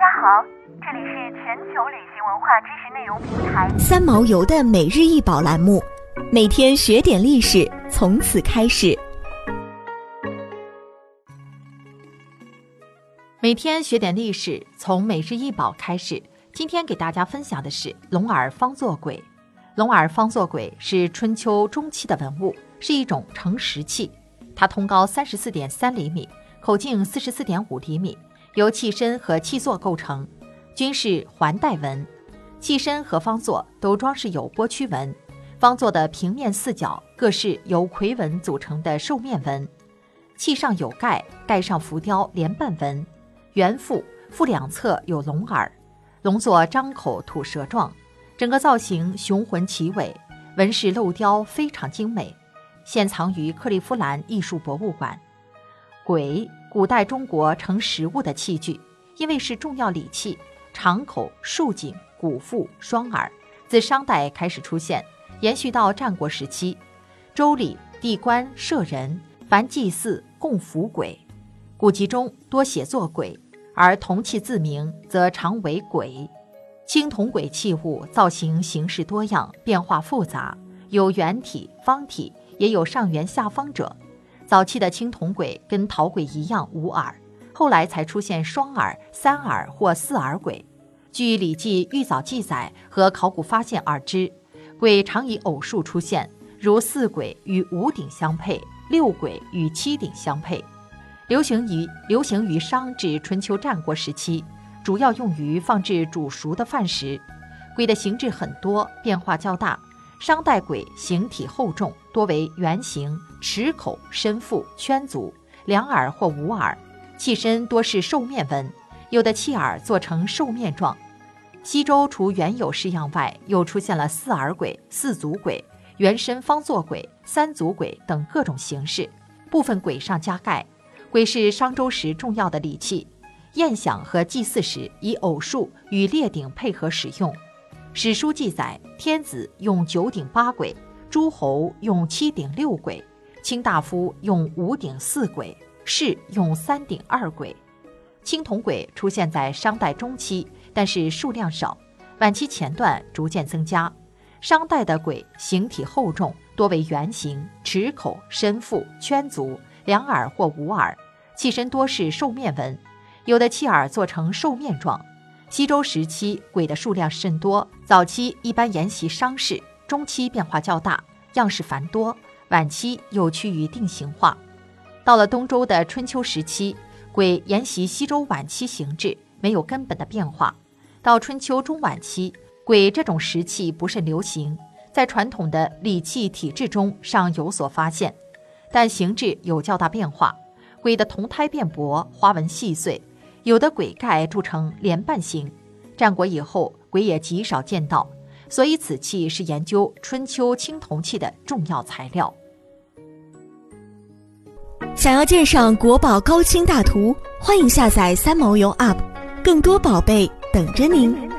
大家好，这里是全球旅行文化知识内容平台三毛游的每日一宝栏目，每天学点历史，从此开始。每天学点历史，从每日一宝开始。今天给大家分享的是龙耳方座簋。龙耳方座簋是春秋中期的文物，是一种盛石器。它通高三十四点三厘米，口径四十四点五厘米。由器身和器座构成，均是环带纹。器身和方座都装饰有波曲纹，方座的平面四角各是由夔纹组成的兽面纹。器上有盖，盖上浮雕莲瓣纹。圆腹，腹两侧有龙耳，龙座张口吐舌状，整个造型雄浑奇伟，纹饰镂雕非常精美，现藏于克利夫兰艺术博物馆。簋。古代中国盛食物的器具，因为是重要礼器，长口、竖颈、鼓腹、双耳，自商代开始出现，延续到战国时期。周礼地官舍人，凡祭祀供服鬼，古籍中多写作鬼，而铜器自名则常为簋。青铜簋器物造型形式多样，变化复杂，有圆体、方体，也有上圆下方者。早期的青铜簋跟陶簋一样无耳，后来才出现双耳、三耳或四耳簋。据《礼记·玉藻》记载和考古发现而知，簋常以偶数出现，如四簋与五鼎相配，六簋与七鼎相配。流行于流行于商至春秋战国时期，主要用于放置煮熟的饭食。簋的形制很多，变化较大。商代簋形体厚重，多为圆形，齿口深腹，圈足，两耳或无耳，器身多是兽面纹，有的器耳做成兽面状。西周除原有式样外，又出现了四耳鬼、四足鬼、圆身方座鬼、三足鬼等各种形式，部分鬼上加盖。鬼是商周时重要的礼器，宴享和祭祀时以偶数与列鼎配合使用。史书记载，天子用九鼎八簋，诸侯用七鼎六簋，卿大夫用五鼎四簋，士用三鼎二簋。青铜簋出现在商代中期，但是数量少，晚期前段逐渐增加。商代的簋形体厚重，多为圆形，齿口深腹，圈足，两耳或无耳，器身多是兽面纹，有的器耳做成兽面状。西周时期，簋的数量甚多。早期一般沿袭商式，中期变化较大，样式繁多，晚期又趋于定型化。到了东周的春秋时期，簋沿袭西周晚期形制，没有根本的变化。到春秋中晚期，簋这种石器不甚流行，在传统的礼器体制中尚有所发现，但形制有较大变化。簋的铜胎变薄，花纹细碎。有的鬼盖铸成莲瓣形，战国以后鬼也极少见到，所以此器是研究春秋青铜器的重要材料。想要鉴赏国宝高清大图，欢迎下载三毛游 App，更多宝贝等着您。